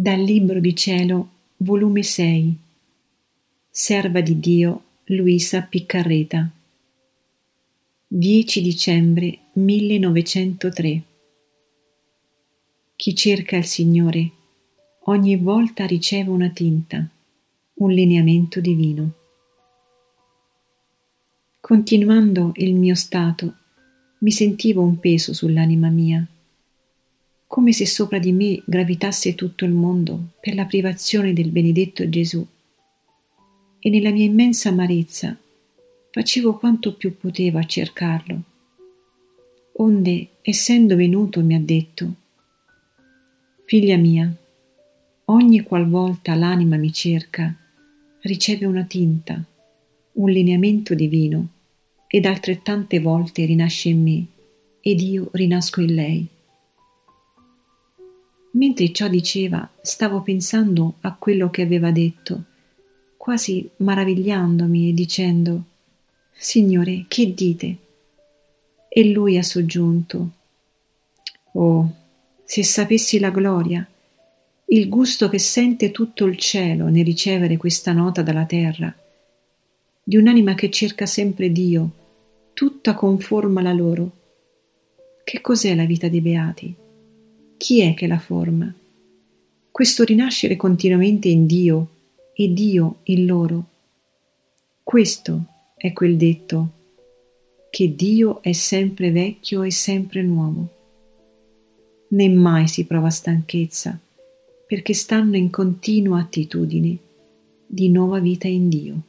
Dal Libro di Cielo, volume 6 Serva di Dio Luisa Piccarreta. 10 dicembre 1903 Chi cerca il Signore ogni volta riceve una tinta, un lineamento divino. Continuando il mio stato, mi sentivo un peso sull'anima mia come se sopra di me gravitasse tutto il mondo per la privazione del benedetto Gesù. E nella mia immensa amarezza facevo quanto più potevo a cercarlo. Onde, essendo venuto, mi ha detto, Figlia mia, ogni qualvolta l'anima mi cerca, riceve una tinta, un lineamento divino, ed altrettante volte rinasce in me, ed io rinasco in lei. Mentre ciò diceva, stavo pensando a quello che aveva detto, quasi maravigliandomi e dicendo Signore, che dite? E lui ha soggiunto Oh, se sapessi la gloria, il gusto che sente tutto il cielo nel ricevere questa nota dalla terra, di un'anima che cerca sempre Dio, tutta conforma alla loro. Che cos'è la vita dei beati? Chi è che la forma? Questo rinascere continuamente in Dio e Dio in loro. Questo è quel detto che Dio è sempre vecchio e sempre nuovo. Né mai si prova stanchezza, perché stanno in continua attitudine di nuova vita in Dio.